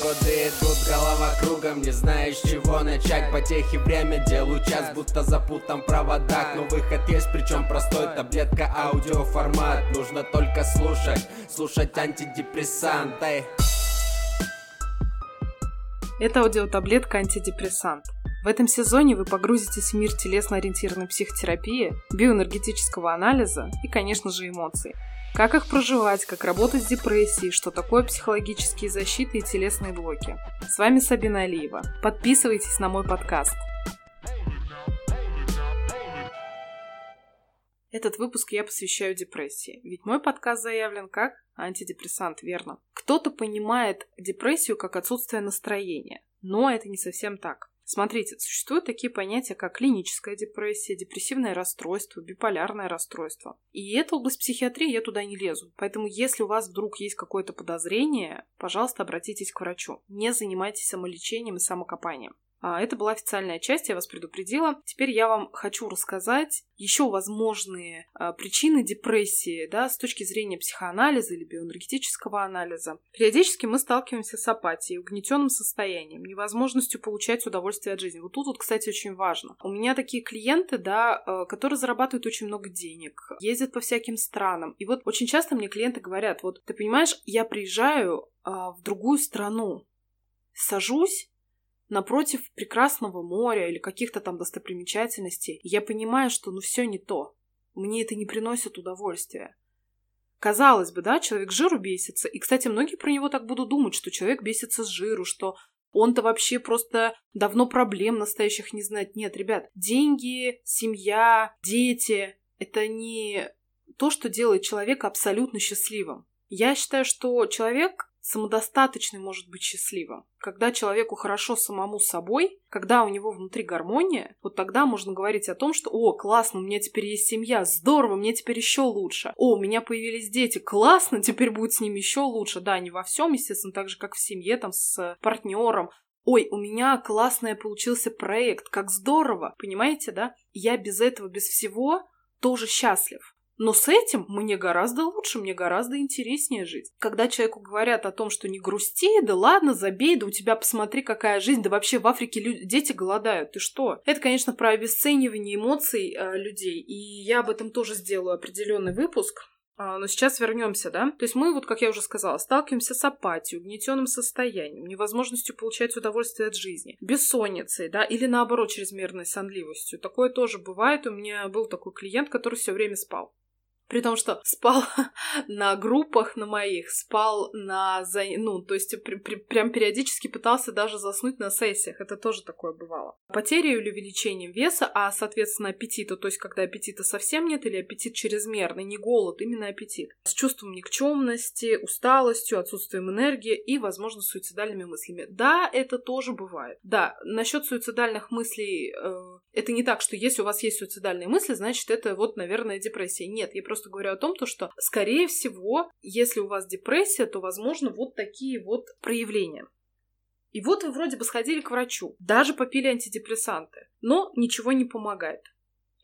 Годы идут, голова кругом, не знаешь, чего начать Потехи время, делаю час, будто запутан в проводах Но выход есть, причем простой, таблетка, аудиоформат Нужно только слушать, слушать антидепрессанты Это аудиотаблетка антидепрессант. В этом сезоне вы погрузитесь в мир телесно-ориентированной психотерапии, биоэнергетического анализа и, конечно же, эмоций. Как их проживать, как работать с депрессией, что такое психологические защиты и телесные блоки. С вами Сабина Алиева. Подписывайтесь на мой подкаст. Этот выпуск я посвящаю депрессии, ведь мой подкаст заявлен как антидепрессант, верно? Кто-то понимает депрессию как отсутствие настроения, но это не совсем так. Смотрите, существуют такие понятия, как клиническая депрессия, депрессивное расстройство, биполярное расстройство. И эта область психиатрии я туда не лезу. Поэтому, если у вас вдруг есть какое-то подозрение, пожалуйста, обратитесь к врачу. Не занимайтесь самолечением и самокопанием. А, это была официальная часть, я вас предупредила. Теперь я вам хочу рассказать еще возможные а, причины депрессии, да, с точки зрения психоанализа или биоэнергетического анализа. Периодически мы сталкиваемся с апатией, угнетенным состоянием, невозможностью получать удовольствие от жизни. Вот тут вот, кстати, очень важно. У меня такие клиенты, да, а, которые зарабатывают очень много денег, ездят по всяким странам. И вот очень часто мне клиенты говорят, вот, ты понимаешь, я приезжаю в другую страну, сажусь напротив прекрасного моря или каких-то там достопримечательностей, я понимаю, что ну все не то. Мне это не приносит удовольствия. Казалось бы, да, человек жиру бесится. И, кстати, многие про него так будут думать, что человек бесится с жиру, что он-то вообще просто давно проблем настоящих не знает. Нет, ребят, деньги, семья, дети — это не то, что делает человека абсолютно счастливым. Я считаю, что человек самодостаточный может быть счастливым. Когда человеку хорошо самому собой, когда у него внутри гармония, вот тогда можно говорить о том, что «О, классно, у меня теперь есть семья, здорово, мне теперь еще лучше. О, у меня появились дети, классно, теперь будет с ними еще лучше». Да, не во всем, естественно, так же, как в семье, там, с партнером, ой, у меня классный получился проект, как здорово, понимаете, да? Я без этого, без всего тоже счастлив. Но с этим мне гораздо лучше, мне гораздо интереснее жить. Когда человеку говорят о том, что не грусти, да ладно, забей, да у тебя посмотри, какая жизнь, да вообще в Африке люди, дети голодают, ты что? Это, конечно, про обесценивание эмоций э, людей, и я об этом тоже сделаю определенный выпуск. А, но сейчас вернемся, да? То есть мы, вот как я уже сказала, сталкиваемся с апатией, угнетенным состоянием, невозможностью получать удовольствие от жизни, бессонницей, да, или наоборот, чрезмерной сонливостью. Такое тоже бывает. У меня был такой клиент, который все время спал. При том, что спал на группах на моих, спал на... Ну, то есть при, при, прям периодически пытался даже заснуть на сессиях. Это тоже такое бывало. Потерей или увеличением веса, а, соответственно, аппетита, то есть когда аппетита совсем нет или аппетит чрезмерный, не голод, именно аппетит. С чувством никчемности, усталостью, отсутствием энергии и, возможно, суицидальными мыслями. Да, это тоже бывает. Да, насчет суицидальных мыслей, э, это не так, что если у вас есть суицидальные мысли, значит, это вот, наверное, депрессия. Нет, я просто просто говорю о том, то, что, скорее всего, если у вас депрессия, то, возможно, вот такие вот проявления. И вот вы вроде бы сходили к врачу, даже попили антидепрессанты, но ничего не помогает.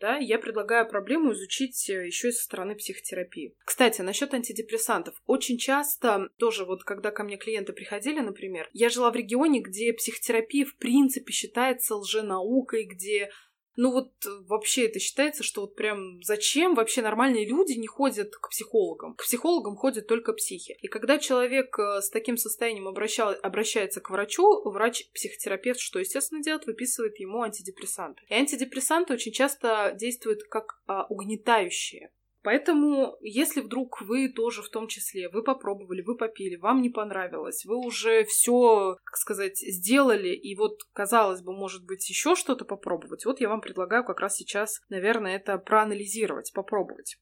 Да, я предлагаю проблему изучить э, еще и со стороны психотерапии. Кстати, насчет антидепрессантов. Очень часто, тоже вот когда ко мне клиенты приходили, например, я жила в регионе, где психотерапия в принципе считается лженаукой, где ну вот э, вообще это считается, что вот прям зачем вообще нормальные люди не ходят к психологам? К психологам ходят только психи. И когда человек э, с таким состоянием обращал, обращается к врачу, врач-психотерапевт что, естественно, делает? Выписывает ему антидепрессанты. И антидепрессанты очень часто действуют как а, угнетающие. Поэтому, если вдруг вы тоже в том числе, вы попробовали, вы попили, вам не понравилось, вы уже все, как сказать, сделали, и вот, казалось бы, может быть, еще что-то попробовать, вот я вам предлагаю как раз сейчас, наверное, это проанализировать, попробовать.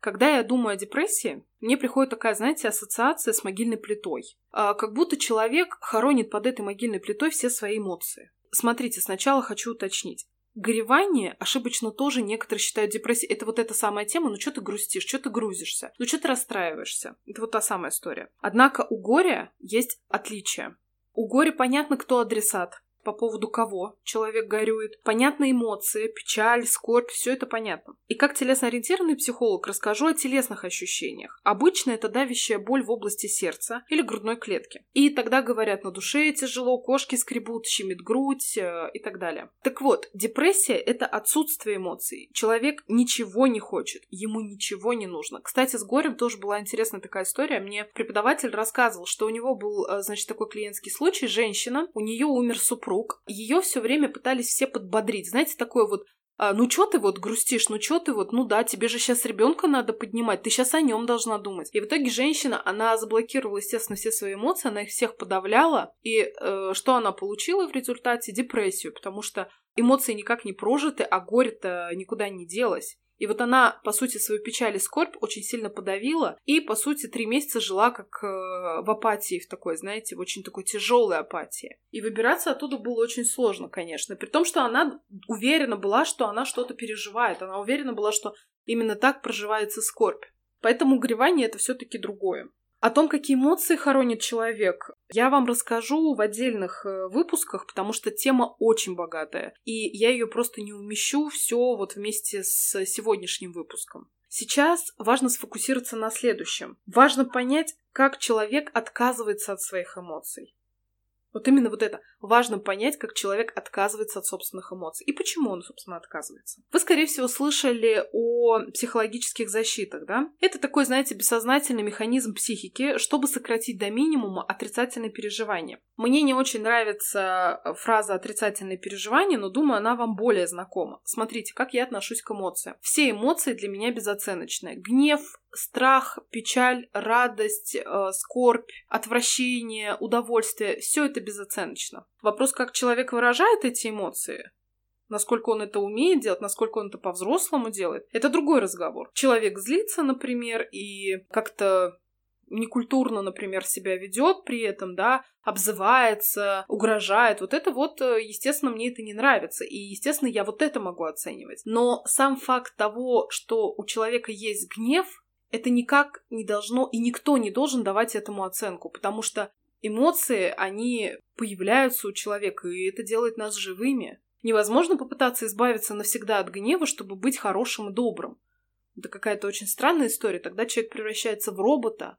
Когда я думаю о депрессии, мне приходит такая, знаете, ассоциация с могильной плитой. А, как будто человек хоронит под этой могильной плитой все свои эмоции. Смотрите, сначала хочу уточнить. Горевание ошибочно тоже некоторые считают депрессией. Это вот эта самая тема, ну что ты грустишь, что ты грузишься, ну что ты расстраиваешься. Это вот та самая история. Однако у горя есть отличие. У горя понятно, кто адресат. По поводу кого человек горюет, понятны эмоции, печаль, скорбь, все это понятно. И как телесно-ориентированный психолог расскажу о телесных ощущениях. Обычно это давящая боль в области сердца или грудной клетки. И тогда говорят, на душе тяжело, кошки скребут, щемит грудь э, и так далее. Так вот, депрессия — это отсутствие эмоций. Человек ничего не хочет, ему ничего не нужно. Кстати, с горем тоже была интересная такая история. Мне преподаватель рассказывал, что у него был, э, значит, такой клиентский случай. Женщина, у нее умер супруг. Ее все время пытались все подбодрить. Знаете, такое вот а, ну чё ты вот грустишь, ну чё ты вот, ну да, тебе же сейчас ребенка надо поднимать, ты сейчас о нем должна думать. И в итоге женщина, она заблокировала, естественно, все свои эмоции, она их всех подавляла, и э, что она получила в результате? Депрессию, потому что эмоции никак не прожиты, а горе-то никуда не делось. И вот она, по сути, свою печаль и скорбь очень сильно подавила, и, по сути, три месяца жила как э, в апатии, в такой, знаете, в очень такой тяжелой апатии. И выбираться оттуда было очень сложно, конечно, при том, что она уверена была, что она что-то переживает, она уверена была, что именно так проживается скорбь. Поэтому горевание это все-таки другое. О том, какие эмоции хоронит человек, я вам расскажу в отдельных э, выпусках, потому что тема очень богатая, и я ее просто не умещу все вот вместе с сегодняшним выпуском. Сейчас важно сфокусироваться на следующем. Важно понять, как человек отказывается от своих эмоций. Вот именно вот это. Важно понять, как человек отказывается от собственных эмоций. И почему он, собственно, отказывается. Вы, скорее всего, слышали о психологических защитах, да? Это такой, знаете, бессознательный механизм психики, чтобы сократить до минимума отрицательные переживания. Мне не очень нравится фраза «отрицательные переживания», но думаю, она вам более знакома. Смотрите, как я отношусь к эмоциям. Все эмоции для меня безоценочные. Гнев, страх, печаль, радость, э, скорбь, отвращение, удовольствие, все это безоценочно. Вопрос, как человек выражает эти эмоции, насколько он это умеет делать, насколько он это по-взрослому делает, это другой разговор. Человек злится, например, и как-то некультурно, например, себя ведет при этом, да, обзывается, угрожает. Вот это вот, э, естественно, мне это не нравится. И, естественно, я вот это могу оценивать. Но сам факт того, что у человека есть гнев, это никак не должно, и никто не должен давать этому оценку, потому что эмоции, они появляются у человека, и это делает нас живыми. Невозможно попытаться избавиться навсегда от гнева, чтобы быть хорошим и добрым. Это какая-то очень странная история. Тогда человек превращается в робота.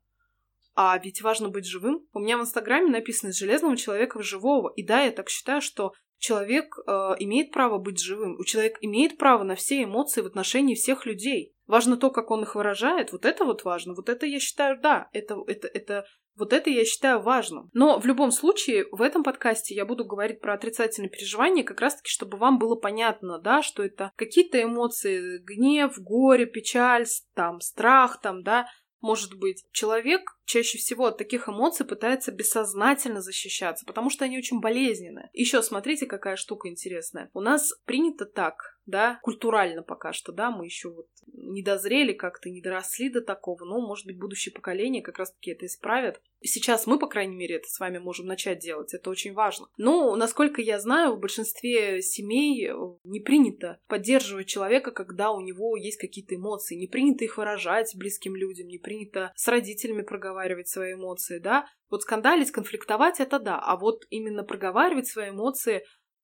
А ведь важно быть живым. У меня в Инстаграме написано «из железного человека в живого». И да, я так считаю, что человек э, имеет право быть живым. У человека имеет право на все эмоции в отношении всех людей. Важно то, как он их выражает. Вот это вот важно. Вот это я считаю, да, это, это, это вот это я считаю важным. Но в любом случае, в этом подкасте я буду говорить про отрицательные переживания, как раз-таки, чтобы вам было понятно, да, что это какие-то эмоции, гнев, горе, печаль, там, страх, там, да, может быть. Человек чаще всего от таких эмоций пытается бессознательно защищаться, потому что они очень болезненные. Еще смотрите, какая штука интересная. У нас принято так, да, культурально пока что, да, мы еще вот не дозрели как-то, не доросли до такого, но, может быть, будущее поколение как раз-таки это исправят. Сейчас мы, по крайней мере, это с вами можем начать делать, это очень важно. Но, насколько я знаю, в большинстве семей э, не принято поддерживать человека, когда у него есть какие-то эмоции, не принято их выражать близким людям, не принято с родителями проговаривать свои эмоции, да. Вот скандалить, конфликтовать — это да, а вот именно проговаривать свои эмоции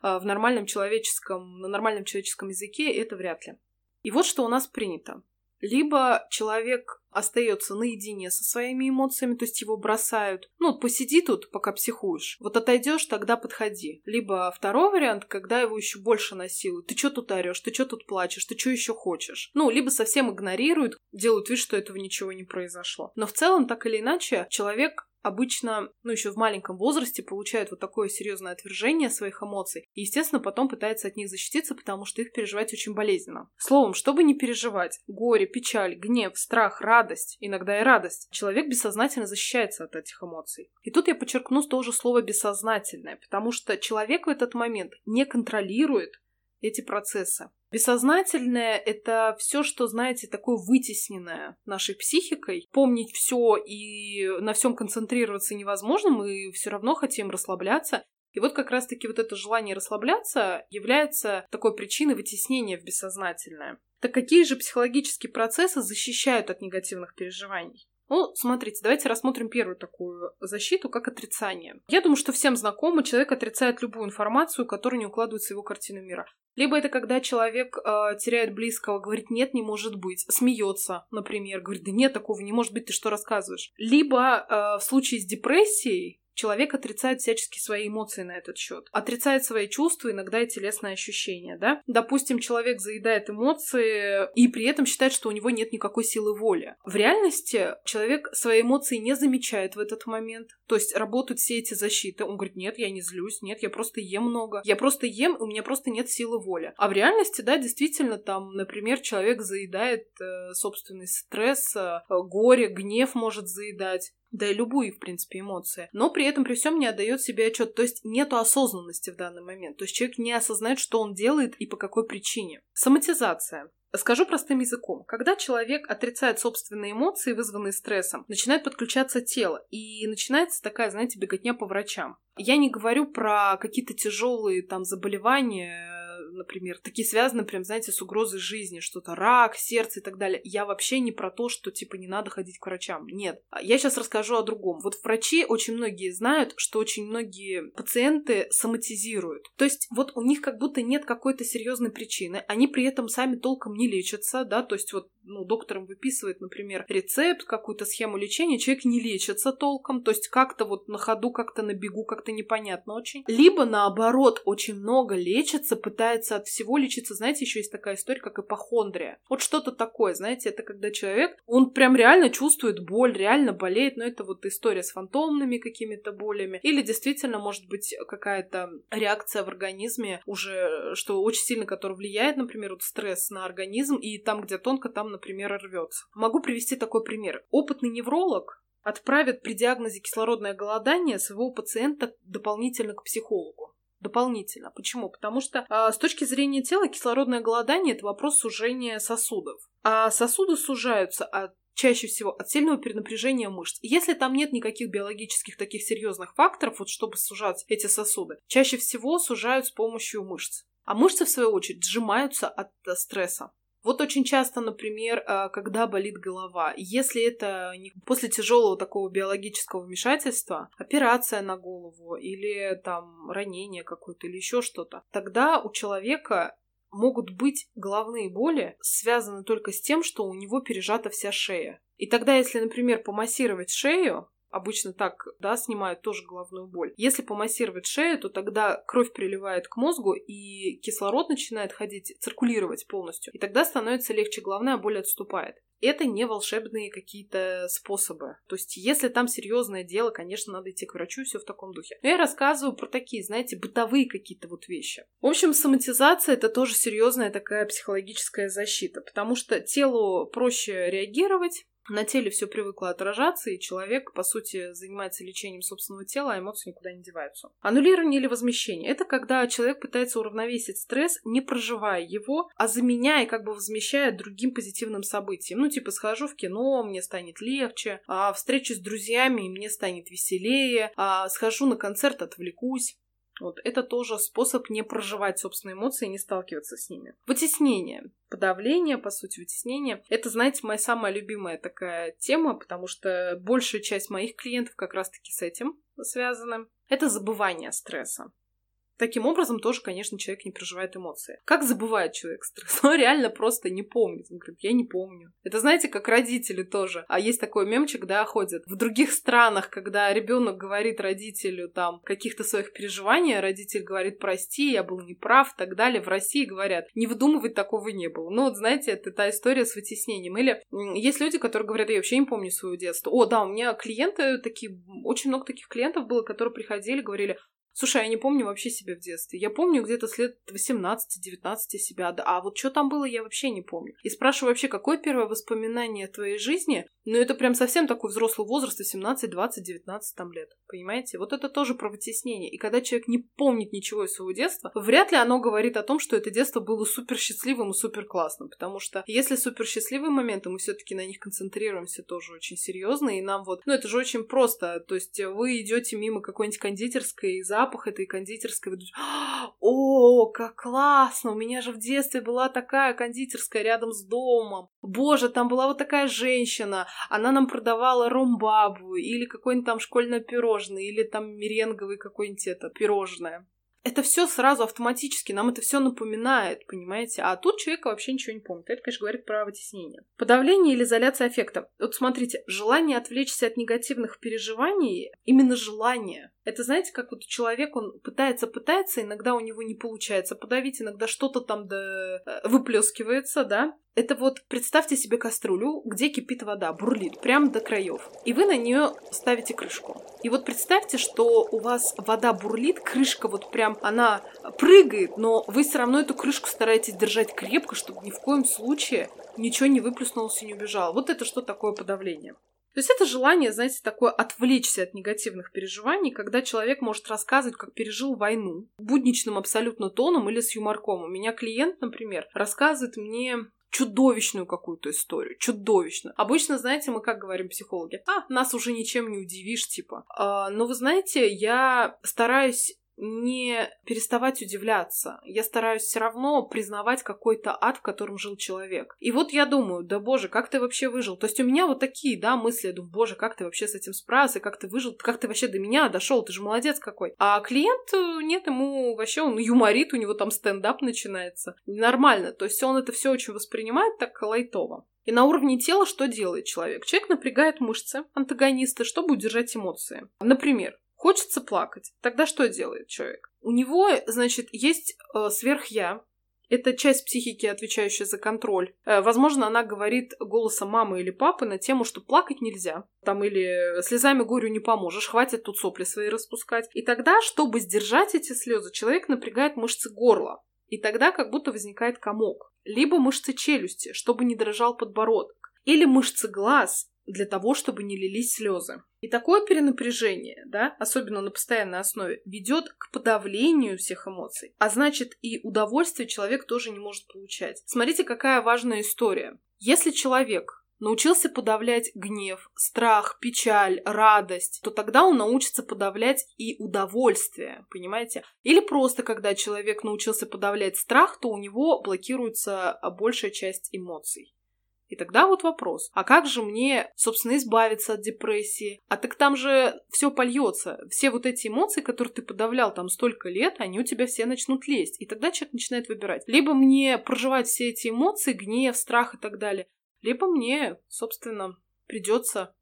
э, в нормальном человеческом, на нормальном человеческом языке это вряд ли. И вот что у нас принято. Либо человек остается наедине со своими эмоциями, то есть его бросают. Ну, посиди тут, пока психуешь. Вот отойдешь, тогда подходи. Либо второй вариант, когда его еще больше насилуют. Ты что тут орешь? Ты что тут плачешь? Ты что еще хочешь? Ну, либо совсем игнорируют, делают вид, что этого ничего не произошло. Но в целом, так или иначе, человек обычно, ну, еще в маленьком возрасте получают вот такое серьезное отвержение своих эмоций. И, естественно, потом пытается от них защититься, потому что их переживать очень болезненно. Словом, чтобы не переживать горе, печаль, гнев, страх, радость, иногда и радость, человек бессознательно защищается от этих эмоций. И тут я подчеркну тоже слово «бессознательное», потому что человек в этот момент не контролирует эти процессы. Бессознательное — это все, что, знаете, такое вытесненное нашей психикой. Помнить все и на всем концентрироваться невозможно, мы все равно хотим расслабляться. И вот как раз-таки вот это желание расслабляться является такой причиной вытеснения в бессознательное. Так какие же психологические процессы защищают от негативных переживаний? Ну, смотрите, давайте рассмотрим первую такую защиту, как отрицание. Я думаю, что всем знакомо, человек отрицает любую информацию, которая не укладывается в его картину мира. Либо это когда человек э, теряет близкого, говорит, нет, не может быть, смеется, например, говорит, да нет, такого не может быть, ты что рассказываешь. Либо э, в случае с депрессией человек отрицает всячески свои эмоции на этот счет. Отрицает свои чувства, иногда и телесные ощущения, да? Допустим, человек заедает эмоции и при этом считает, что у него нет никакой силы воли. В реальности человек свои эмоции не замечает в этот момент. То есть работают все эти защиты. Он говорит, нет, я не злюсь, нет, я просто ем много. Я просто ем, у меня просто нет силы воли. А в реальности, да, действительно, там, например, человек заедает э, собственный стресс, э, горе, гнев может заедать да и любые, в принципе, эмоции, но при этом при всем не отдает себе отчет, то есть нету осознанности в данный момент, то есть человек не осознает, что он делает и по какой причине. Соматизация. Скажу простым языком. Когда человек отрицает собственные эмоции, вызванные стрессом, начинает подключаться тело, и начинается такая, знаете, беготня по врачам. Я не говорю про какие-то тяжелые там заболевания, например, такие связаны, прям, знаете, с угрозой жизни, что-то рак, сердце и так далее. Я вообще не про то, что, типа, не надо ходить к врачам. Нет. Я сейчас расскажу о другом. Вот врачи очень многие знают, что очень многие пациенты соматизируют. То есть вот у них как будто нет какой-то серьезной причины. Они при этом сами толком не лечатся, да, то есть вот ну, доктором выписывает, например, рецепт, какую-то схему лечения, человек не лечится толком, то есть как-то вот на ходу, как-то на бегу, как-то непонятно очень. Либо наоборот, очень много лечится, пытается от всего лечиться. Знаете, еще есть такая история, как ипохондрия. Вот что-то такое, знаете, это когда человек, он прям реально чувствует боль, реально болеет, но это вот история с фантомными какими-то болями. Или действительно может быть какая-то реакция в организме уже, что очень сильно, которая влияет, например, вот стресс на организм, и там, где тонко, там например, рвется. Могу привести такой пример. Опытный невролог отправит при диагнозе кислородное голодание своего пациента дополнительно к психологу дополнительно. Почему? Потому что э, с точки зрения тела кислородное голодание это вопрос сужения сосудов. А сосуды сужаются от чаще всего от сильного перенапряжения мышц. Если там нет никаких биологических таких серьезных факторов, вот чтобы сужать эти сосуды, чаще всего сужают с помощью мышц. А мышцы, в свою очередь, сжимаются от э, стресса. Вот очень часто, например, а, когда болит голова, если это после тяжелого такого биологического вмешательства, операция на голову или там ранение какое-то или еще что-то, тогда у человека могут быть головные боли, связаны только с тем, что у него пережата вся шея. И тогда, если, например, помассировать шею, обычно так, да, снимают тоже головную боль. Если помассировать шею, то тогда кровь приливает к мозгу, и кислород начинает ходить, циркулировать полностью. И тогда становится легче, головная боль отступает. Это не волшебные какие-то способы. То есть, если там серьезное дело, конечно, надо идти к врачу, все в таком духе. Но я рассказываю про такие, знаете, бытовые какие-то вот вещи. В общем, соматизация это тоже серьезная такая психологическая защита, потому что телу проще реагировать, на теле все привыкло отражаться, и человек, по сути, занимается лечением собственного тела, а эмоции никуда не деваются. Аннулирование или возмещение – это когда человек пытается уравновесить стресс, не проживая его, а заменяя, как бы возмещая другим позитивным событием. Ну, типа, схожу в кино, мне станет легче, а встречусь с друзьями, мне станет веселее, а схожу на концерт, отвлекусь. Вот это тоже способ не проживать собственные эмоции и не сталкиваться с ними. Вытеснение. Подавление, по сути, вытеснение. Это, знаете, моя самая любимая такая тема, потому что большая часть моих клиентов как раз-таки с этим связаны. Это забывание стресса. Таким образом, тоже, конечно, человек не проживает эмоции. Как забывает человек стресс? Он реально просто не помнит. Он говорит, я не помню. Это, знаете, как родители тоже. А есть такой мемчик, да, ходит. В других странах, когда ребенок говорит родителю там каких-то своих переживаний, родитель говорит, прости, я был неправ, и так далее. В России говорят, не выдумывать такого не было. Ну, вот, знаете, это та история с вытеснением. Или есть люди, которые говорят, я вообще не помню свое детство. О, да, у меня клиенты такие, очень много таких клиентов было, которые приходили, говорили, Слушай, я не помню вообще себя в детстве. Я помню где-то с лет 18-19 себя, да, а вот что там было, я вообще не помню. И спрашиваю вообще, какое первое воспоминание твоей жизни? Ну, это прям совсем такой взрослый возраст, 18, 20, 19 там лет. Понимаете? Вот это тоже про вытеснение. И когда человек не помнит ничего из своего детства, вряд ли оно говорит о том, что это детство было супер счастливым и супер классным. Потому что если супер счастливые моменты, мы все-таки на них концентрируемся тоже очень серьезно. И нам вот, ну это же очень просто. То есть вы идете мимо какой-нибудь кондитерской, за запах этой кондитерской. Вы думаете, о, как классно! У меня же в детстве была такая кондитерская рядом с домом. Боже, там была вот такая женщина. Она нам продавала ромбабу или какое-нибудь там школьное пирожное, или там меренговый какой-нибудь это пирожное это все сразу автоматически, нам это все напоминает, понимаете? А тут человек вообще ничего не помнит. Это, конечно, говорит про вытеснение. Подавление или изоляция аффекта. Вот смотрите, желание отвлечься от негативных переживаний, именно желание. Это, знаете, как вот человек, он пытается, пытается, иногда у него не получается подавить, иногда что-то там да, э, выплескивается, да, это вот представьте себе кастрюлю, где кипит вода, бурлит, прямо до краев. И вы на нее ставите крышку. И вот представьте, что у вас вода бурлит, крышка вот прям, она прыгает, но вы все равно эту крышку стараетесь держать крепко, чтобы ни в коем случае ничего не выплеснулось и не убежало. Вот это что такое подавление? То есть это желание, знаете, такое отвлечься от негативных переживаний, когда человек может рассказывать, как пережил войну, будничным абсолютно тоном или с юморком. У меня клиент, например, рассказывает мне чудовищную какую-то историю, чудовищную. Обычно, знаете, мы как говорим психологи, а, нас уже ничем не удивишь, типа. А, но вы знаете, я стараюсь не переставать удивляться. Я стараюсь все равно признавать какой-то ад, в котором жил человек. И вот я думаю, да боже, как ты вообще выжил? То есть у меня вот такие, да, мысли, я думаю, боже, как ты вообще с этим справился, как ты выжил, как ты вообще до меня дошел, ты же молодец какой. А клиент, э, нет, ему вообще, он юморит, у него там стендап начинается. Нормально, то есть он это все очень воспринимает так лайтово. И на уровне тела что делает человек? Человек напрягает мышцы, антагонисты, чтобы удержать эмоции. Например, Хочется плакать. Тогда что делает человек? У него, значит, есть э, сверхя, это часть психики, отвечающая за контроль. Э, возможно, она говорит голосом мамы или папы на тему, что плакать нельзя. Там или слезами горю не поможешь, хватит тут сопли свои распускать. И тогда, чтобы сдержать эти слезы, человек напрягает мышцы горла. И тогда как будто возникает комок. Либо мышцы челюсти, чтобы не дрожал подбородок. Или мышцы глаз, для того, чтобы не лились слезы. И такое перенапряжение, да, особенно на постоянной основе, ведет к подавлению всех эмоций. А значит, и удовольствие человек тоже не может получать. Смотрите, какая важная история. Если человек научился подавлять гнев, страх, печаль, радость, то тогда он научится подавлять и удовольствие, понимаете? Или просто, когда человек научился подавлять страх, то у него блокируется большая часть эмоций. И тогда вот вопрос, а как же мне, собственно, избавиться от депрессии? А так там же все польется. Все вот эти эмоции, которые ты подавлял там столько лет, они у тебя все начнут лезть. И тогда человек начинает выбирать. Либо мне проживать все эти эмоции, гнев, страх и так далее, либо мне, собственно, придется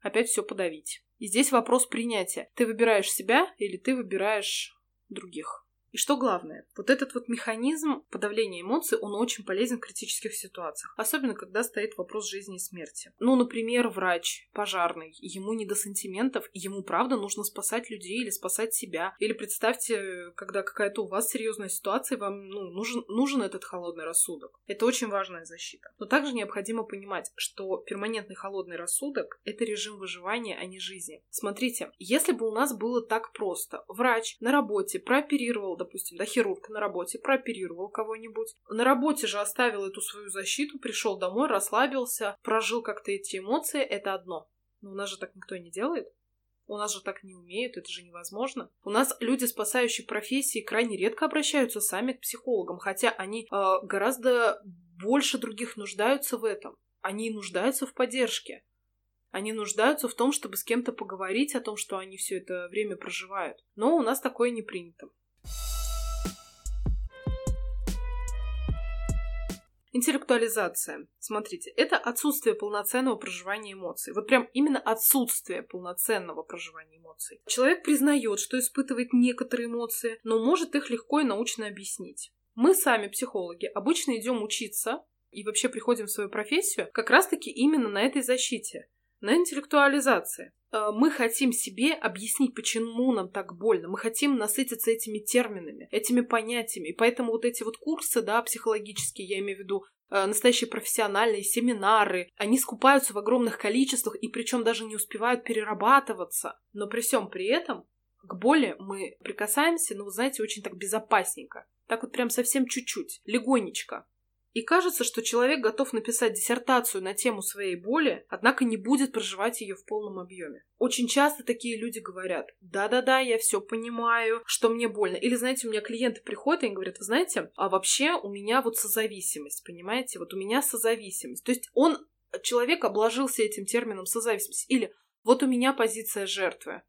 опять все подавить. И здесь вопрос принятия. Ты выбираешь себя или ты выбираешь других? И что главное, вот этот вот механизм подавления эмоций, он очень полезен в критических ситуациях, особенно когда стоит вопрос жизни и смерти. Ну, например, врач, пожарный, ему не до сантиментов, ему правда нужно спасать людей или спасать себя. Или представьте, когда какая-то у вас серьезная ситуация, вам ну, нужен, нужен этот холодный рассудок. Это очень важная защита. Но также необходимо понимать, что перманентный холодный рассудок — это режим выживания, а не жизни. Смотрите, если бы у нас было так просто, врач на работе прооперировал допустим, да, хирург на работе, прооперировал кого-нибудь. На работе же оставил эту свою защиту, пришел домой, расслабился, прожил как-то эти эмоции, это одно. Но у нас же так никто не делает. У нас же так не умеют, это же невозможно. У нас люди, спасающие профессии, крайне редко обращаются сами к психологам, хотя они э, гораздо больше других нуждаются в этом. Они нуждаются в поддержке. Они нуждаются в том, чтобы с кем-то поговорить о том, что они все это время проживают. Но у нас такое не принято. Интеллектуализация. Смотрите, это отсутствие полноценного проживания эмоций. Вот прям именно отсутствие полноценного проживания эмоций. Человек признает, что испытывает некоторые эмоции, но может их легко и научно объяснить. Мы сами, психологи, обычно идем учиться и вообще приходим в свою профессию как раз-таки именно на этой защите, на интеллектуализации. Э, мы хотим себе объяснить, почему нам так больно. Мы хотим насытиться этими терминами, этими понятиями. И поэтому вот эти вот курсы, да, психологические, я имею в виду, э, настоящие профессиональные семинары, они скупаются в огромных количествах и причем даже не успевают перерабатываться. Но при всем при этом к боли мы прикасаемся, ну, знаете, очень так безопасненько. Так вот прям совсем чуть-чуть, легонечко. И кажется, что человек готов написать диссертацию на тему своей боли, однако не будет проживать ее в полном объеме. Очень часто такие люди говорят, да-да-да, я все понимаю, что мне больно. Или, знаете, у меня клиенты приходят и они говорят, вы знаете, а вообще у меня вот созависимость, понимаете, вот у меня созависимость. То есть он, человек обложился этим термином созависимость. Или вот у меня позиция жертвы.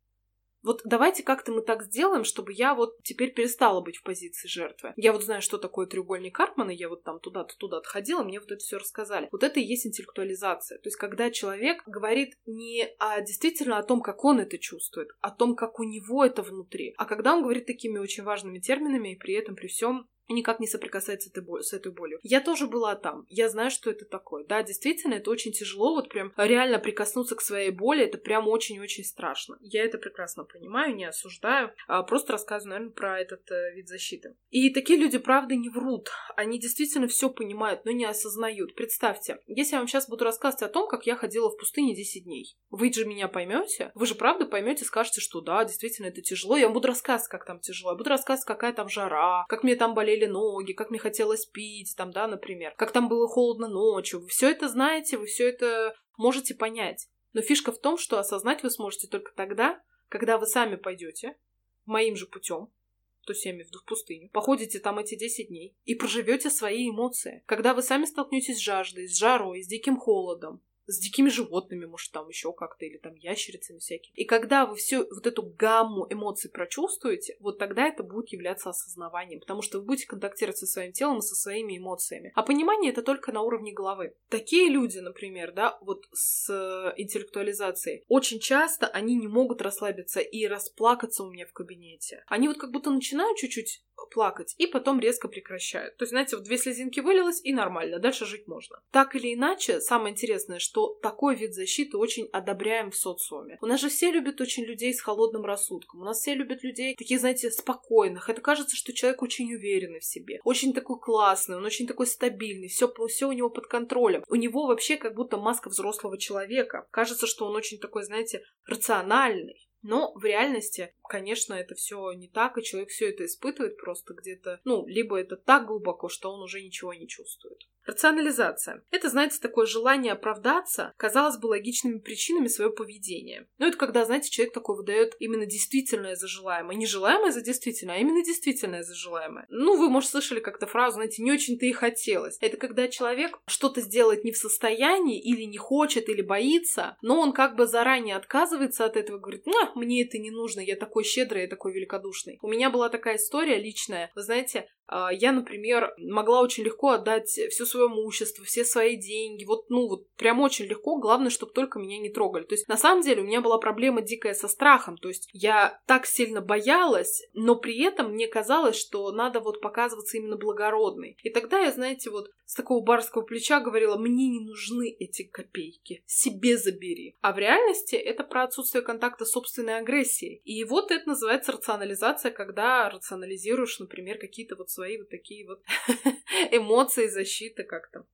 Вот давайте как-то мы так сделаем, чтобы я вот теперь перестала быть в позиции жертвы. Я вот знаю, что такое треугольник Карпмана, я вот там туда-то туда-то ходила, мне вот это все рассказали. Вот это и есть интеллектуализация. То есть, когда человек говорит не о, действительно о том, как он это чувствует, о том, как у него это внутри, а когда он говорит такими очень важными терминами и при этом при всем никак не соприкасается этой боль, с этой болью. Я тоже была там. Я знаю, что это такое. Да, действительно, это очень тяжело. Вот прям реально прикоснуться к своей боли, это прям очень-очень страшно. Я это прекрасно понимаю, не осуждаю. А просто рассказываю, наверное, про этот э, вид защиты. И такие люди, правда, не врут. Они действительно все понимают, но не осознают. Представьте, если я вам сейчас буду рассказывать о том, как я ходила в пустыне 10 дней, вы же меня поймете? Вы же правда поймете, скажете, что да, действительно, это тяжело. Я вам буду рассказывать, как там тяжело. Я буду рассказывать, какая там жара, как мне там болели ноги, как мне хотелось пить, там, да, например, как там было холодно ночью. Вы все это знаете, вы все это можете понять. Но фишка в том, что осознать вы сможете только тогда, когда вы сами пойдете моим же путем, то есть я имею в виду в пустыню, походите там эти 10 дней и проживете свои эмоции. Когда вы сами столкнетесь с жаждой, с жарой, с диким холодом, с дикими животными, может, там еще как-то, или там ящерицами всякими. И когда вы всю вот эту гамму эмоций прочувствуете, вот тогда это будет являться осознаванием, потому что вы будете контактировать со своим телом и со своими эмоциями. А понимание это только на уровне головы. Такие люди, например, да, вот с интеллектуализацией, очень часто они не могут расслабиться и расплакаться у меня в кабинете. Они вот как будто начинают чуть-чуть плакать, и потом резко прекращают. То есть, знаете, вот две слезинки вылилось, и нормально, дальше жить можно. Так или иначе, самое интересное, что такой вид защиты очень одобряем в социуме. У нас же все любят очень людей с холодным рассудком, у нас все любят людей таких, знаете, спокойных. Это кажется, что человек очень уверенный в себе, очень такой классный, он очень такой стабильный, все, все у него под контролем. У него вообще как будто маска взрослого человека. Кажется, что он очень такой, знаете, рациональный. Но в реальности, конечно, это все не так, и человек все это испытывает просто где-то, ну, либо это так глубоко, что он уже ничего не чувствует. Рационализация. Это, знаете, такое желание оправдаться, казалось бы, логичными причинами своего поведения. Но это когда, знаете, человек такой выдает именно действительное за желаемое. Не желаемое за действительное, а именно действительное за желаемое. Ну, вы, может, слышали как-то фразу, знаете, не очень-то и хотелось. Это когда человек что-то сделать не в состоянии, или не хочет, или боится, но он как бы заранее отказывается от этого, говорит, ну, мне это не нужно, я такой щедрый, я такой великодушный. У меня была такая история личная, вы знаете, а, я, например, могла очень легко отдать все свое имущество, все свои деньги, вот, ну, вот прям очень легко, главное, чтобы только меня не трогали. То есть, на самом деле, у меня была проблема дикая со страхом, то есть, я так сильно боялась, но при этом мне казалось, что надо вот показываться именно благородной. И тогда я, знаете, вот с такого барского плеча говорила, мне не нужны эти копейки, себе забери. А в реальности это про отсутствие контакта с собственной агрессией. И вот это называется рационализация, когда рационализируешь, например, какие-то вот свои вот такие вот эмоции, защиты как-то.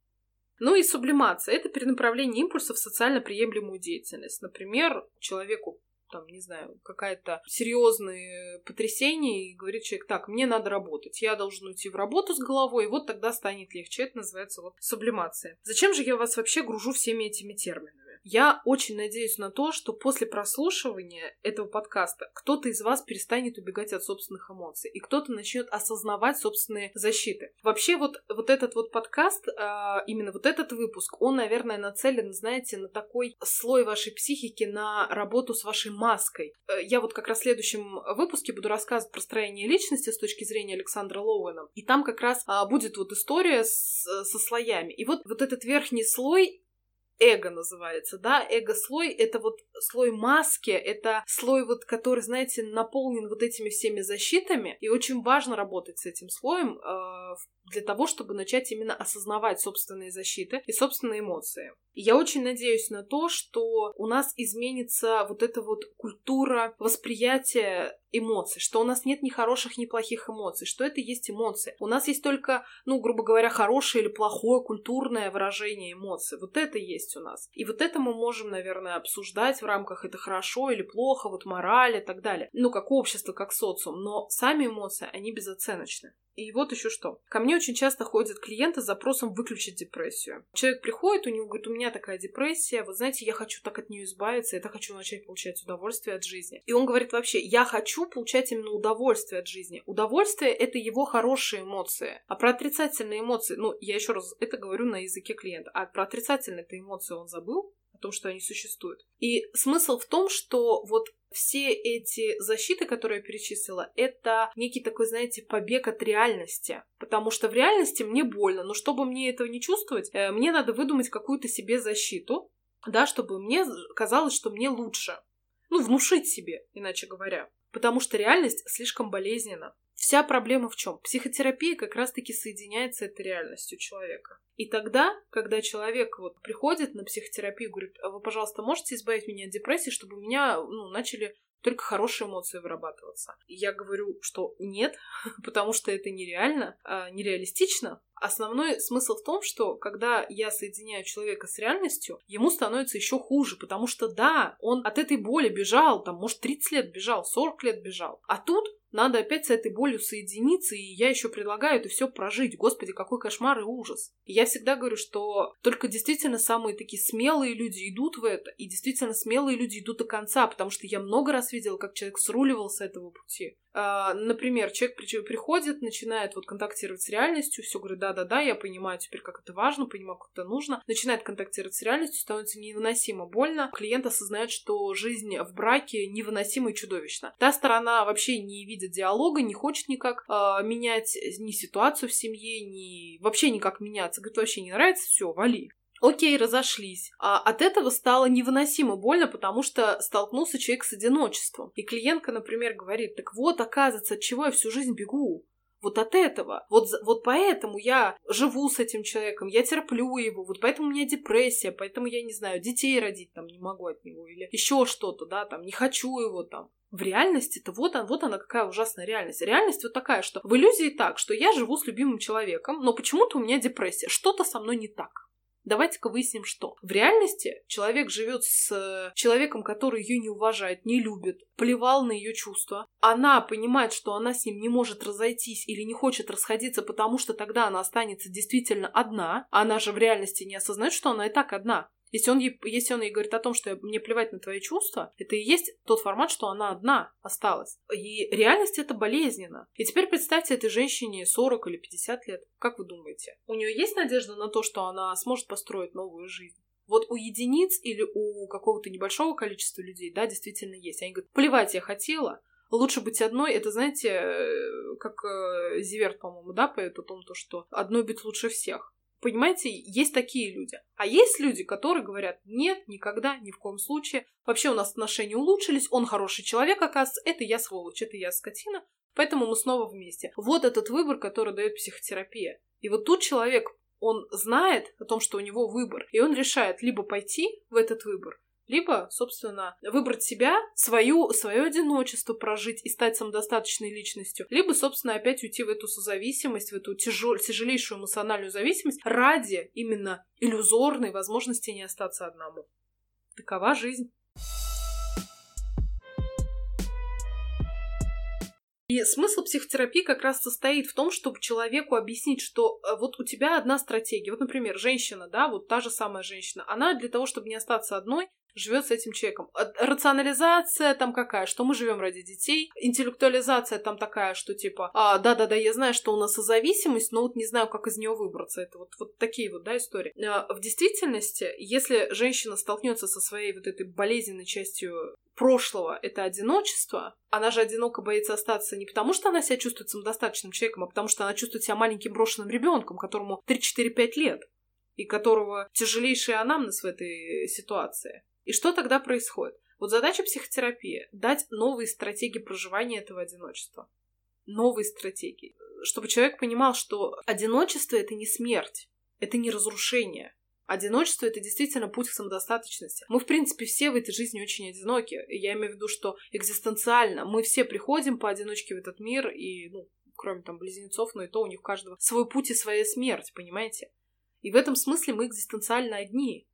Ну и сублимация – это перенаправление импульсов в социально приемлемую деятельность. Например, человеку там, не знаю, какая-то серьезное потрясение, и говорит человек, так, мне надо работать, я должен уйти в работу с головой, и вот тогда станет легче. Это называется вот сублимация. Зачем же я вас вообще гружу всеми этими терминами? Я очень надеюсь на то, что после прослушивания этого подкаста кто-то из вас перестанет убегать от собственных эмоций, и кто-то начнет осознавать собственные защиты. Вообще вот, вот этот вот подкаст, а, именно вот этот выпуск, он, наверное, нацелен, знаете, на такой слой вашей психики, на работу с вашей маской. Э, я вот как раз в следующем выпуске буду рассказывать про строение личности с точки зрения Александра Лоуэна. И там как раз а, будет вот история с, со слоями. И вот, вот этот верхний слой эго называется, да, эго-слой — это вот слой маски, это слой вот, который, знаете, наполнен вот этими всеми защитами, и очень важно работать с этим слоем э, для того, чтобы начать именно осознавать собственные защиты и собственные эмоции. И я очень надеюсь на то, что у нас изменится вот эта вот культура восприятия эмоций, что у нас нет ни хороших, ни плохих эмоций, что это есть эмоции. У нас есть только, ну, грубо говоря, хорошее или плохое культурное выражение эмоций. Вот это есть у нас. И вот это мы можем, наверное, обсуждать в рамках это хорошо или плохо, вот мораль и так далее. Ну, как общество, как социум. Но сами эмоции, они безоценочны. И вот еще что. Ко мне очень часто ходят клиенты с запросом выключить депрессию. Человек приходит, у него говорит, у меня такая депрессия, вы знаете, я хочу так от нее избавиться, я так хочу начать получать удовольствие от жизни. И он говорит вообще, я хочу получать именно удовольствие от жизни. Удовольствие — это его хорошие эмоции. А про отрицательные эмоции, ну, я еще раз это говорю на языке клиента, а про отрицательные это эмоции он забыл, о том, что они существуют. И смысл в том, что вот все эти защиты, которые я перечислила, это некий такой, знаете, побег от реальности. Потому что в реальности мне больно, но чтобы мне этого не чувствовать, э, мне надо выдумать какую-то себе защиту, да, чтобы мне казалось, что мне лучше. Ну, внушить себе, иначе говоря. Потому что реальность слишком болезненна. Вся проблема в чем? Психотерапия как раз-таки соединяется с этой реальностью человека. И тогда, когда человек вот приходит на психотерапию, говорит, а вы, пожалуйста, можете избавить меня от депрессии, чтобы у меня ну, начали только хорошие эмоции вырабатываться. И я говорю, что нет, потому что это нереально, а, нереалистично. Основной смысл в том, что когда я соединяю человека с реальностью, ему становится еще хуже, потому что да, он от этой боли бежал, там, может, 30 лет бежал, 40 лет бежал. А тут надо опять с этой болью соединиться, и я еще предлагаю это все прожить. Господи, какой кошмар и ужас. И я всегда говорю, что только действительно самые такие смелые люди идут в это, и действительно смелые люди идут до конца, потому что я много раз видела, как человек сруливал с этого пути. А, например, человек приходит, начинает вот контактировать с реальностью, все говорит, да-да-да, я понимаю теперь, как это важно, понимаю, как это нужно, начинает контактировать с реальностью, становится невыносимо больно, клиент осознает, что жизнь в браке невыносима и чудовищна. Та сторона вообще не видит диалога, не хочет никак э, менять ни ситуацию в семье, ни вообще никак меняться, говорит, вообще не нравится, все, вали. Окей, разошлись. А от этого стало невыносимо больно, потому что столкнулся человек с одиночеством. И клиентка, например, говорит, так вот, оказывается, от чего я всю жизнь бегу. Вот от этого. Вот, вот поэтому я живу с этим человеком, я терплю его, вот поэтому у меня депрессия, поэтому я не знаю, детей родить там не могу от него, или еще что-то, да, там, не хочу его там. В реальности-то вот, он, вот она какая ужасная реальность. Реальность вот такая, что в иллюзии так, что я живу с любимым человеком, но почему-то у меня депрессия, что-то со мной не так. Давайте-ка выясним, что. В реальности человек живет с человеком, который ее не уважает, не любит, плевал на ее чувства. Она понимает, что она с ним не может разойтись или не хочет расходиться, потому что тогда она останется действительно одна. Она же в реальности не осознает, что она и так одна. Если он, ей, если он ей говорит о том, что мне плевать на твои чувства, это и есть тот формат, что она одна осталась. И реальность это болезненно. И теперь представьте этой женщине 40 или 50 лет. Как вы думаете? У нее есть надежда на то, что она сможет построить новую жизнь? Вот у единиц или у какого-то небольшого количества людей, да, действительно есть. Они говорят, плевать я хотела, лучше быть одной. Это, знаете, э, как э, Зиверт, по-моему, да, поет о том, то, что одной быть лучше всех. Понимаете, есть такие люди. А есть люди, которые говорят, нет, никогда, ни в коем случае. Вообще у нас отношения улучшились, он хороший человек, оказывается, это я сволочь, это я скотина, поэтому мы снова вместе. Вот этот выбор, который дает психотерапия. И вот тут человек, он знает о том, что у него выбор, и он решает либо пойти в этот выбор, либо, собственно, выбрать себя, свою, свое одиночество прожить и стать самодостаточной личностью, либо, собственно, опять уйти в эту созависимость, в эту тяжел, тяжелейшую эмоциональную зависимость ради именно иллюзорной возможности не остаться одному. Такова жизнь. И смысл психотерапии как раз состоит в том, чтобы человеку объяснить, что э, вот у тебя одна стратегия. Вот, например, женщина, да, вот та же самая женщина, она для того, чтобы не остаться одной, живет с этим человеком. Рационализация там какая, что мы живем ради детей. Интеллектуализация там такая, что типа, а, да-да-да, я знаю, что у нас зависимость, но вот не знаю, как из нее выбраться. Это вот, вот такие вот, да, истории. А, в действительности, если женщина столкнется со своей вот этой болезненной частью прошлого — это одиночество, она же одиноко боится остаться не потому, что она себя чувствует самодостаточным человеком, а потому что она чувствует себя маленьким брошенным ребенком, которому 3-4-5 лет, и которого тяжелейший анамнез в этой ситуации. И что тогда происходит? Вот задача психотерапии — дать новые стратегии проживания этого одиночества. Новые стратегии. Чтобы человек понимал, что одиночество — это не смерть, это не разрушение. Одиночество — это действительно путь к самодостаточности. Мы, в принципе, все в этой жизни очень одиноки. Я имею в виду, что экзистенциально мы все приходим поодиночке в этот мир, и, ну, кроме там близнецов, но и то у них у каждого свой путь и своя смерть, понимаете? И в этом смысле мы экзистенциально одни.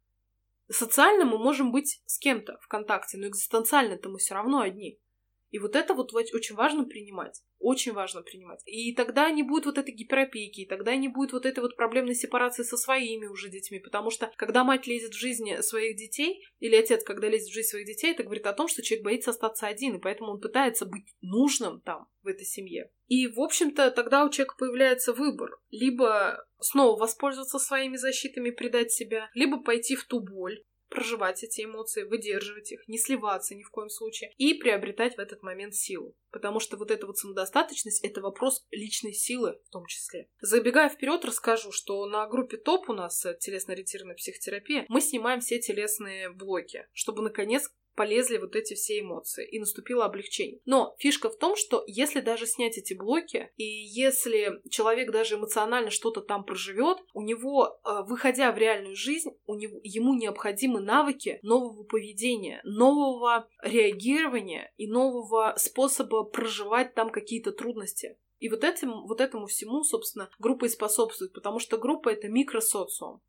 Социально мы можем быть с кем-то в контакте, но экзистенциально-то мы все равно одни. И вот это вот очень важно принимать. Очень важно принимать. И тогда не будет вот этой гиперопеки, и тогда не будет вот этой вот проблемной сепарации со своими уже детьми. Потому что когда мать лезет в жизнь своих детей, или отец, когда лезет в жизнь своих детей, это говорит о том, что человек боится остаться один, и поэтому он пытается быть нужным там, в этой семье. И, в общем-то, тогда у человека появляется выбор. Либо снова воспользоваться своими защитами, предать себя, либо пойти в ту боль, проживать эти эмоции, выдерживать их, не сливаться ни в коем случае и приобретать в этот момент силу. Потому что вот эта вот самодостаточность — это вопрос личной силы в том числе. Забегая вперед, расскажу, что на группе ТОП у нас э, телесно-ориентированная психотерапия, мы снимаем все телесные блоки, чтобы наконец полезли вот эти все эмоции, и наступило облегчение. Но фишка в том, что если даже снять эти блоки, и если человек даже эмоционально что-то там проживет, у него, э, выходя в реальную жизнь, у него, ему необходимы навыки нового поведения, нового реагирования и нового способа проживать там какие-то трудности. И вот, этим, вот этому всему, собственно, группа и способствует, потому что группа — это микросоциум.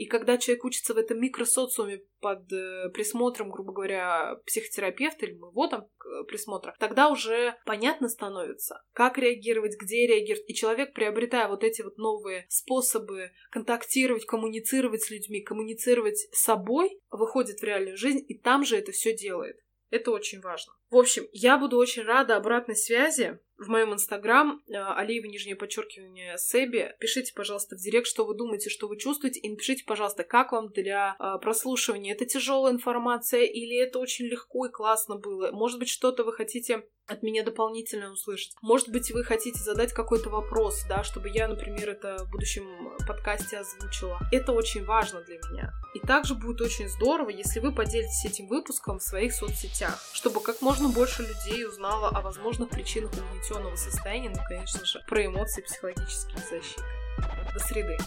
И когда человек учится в этом микросоциуме под э, присмотром, грубо говоря, психотерапевта или моего там присмотра, тогда уже понятно становится, как реагировать, где реагировать. И человек, приобретая вот эти вот новые способы контактировать, коммуницировать с людьми, коммуницировать с собой, выходит в реальную жизнь и там же это все делает. Это очень важно. В общем, я буду очень рада обратной связи в моем инстаграм э, Алиева, нижнее подчеркивание, Себи. Пишите, пожалуйста, в директ, что вы думаете, что вы чувствуете, и напишите, пожалуйста, как вам для э, прослушивания. Это тяжелая информация или это очень легко и классно было? Может быть, что-то вы хотите от меня дополнительно услышать. Может быть, вы хотите задать какой-то вопрос, да, чтобы я, например, это в будущем подкасте озвучила. Это очень важно для меня. И также будет очень здорово, если вы поделитесь этим выпуском в своих соцсетях, чтобы как можно больше людей узнало о возможных причинах угнетенного состояния, ну, конечно же, про эмоции, психологические защиты. До среды.